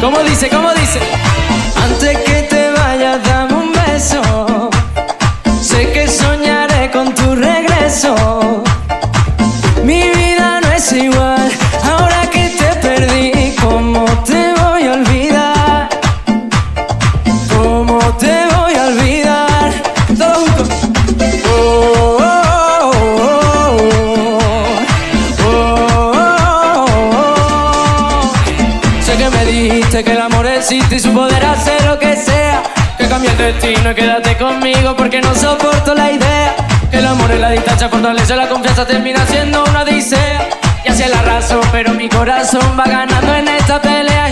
¿Cómo dice? ¿Cómo dice? Antes que que el amor existe y su poder hacer lo que sea. Que cambie el destino y quédate conmigo porque no soporto la idea. Que el amor es la distancia, fortalece la confianza, termina siendo una odisea. Y hacia la razón, pero mi corazón va ganando en esta pelea.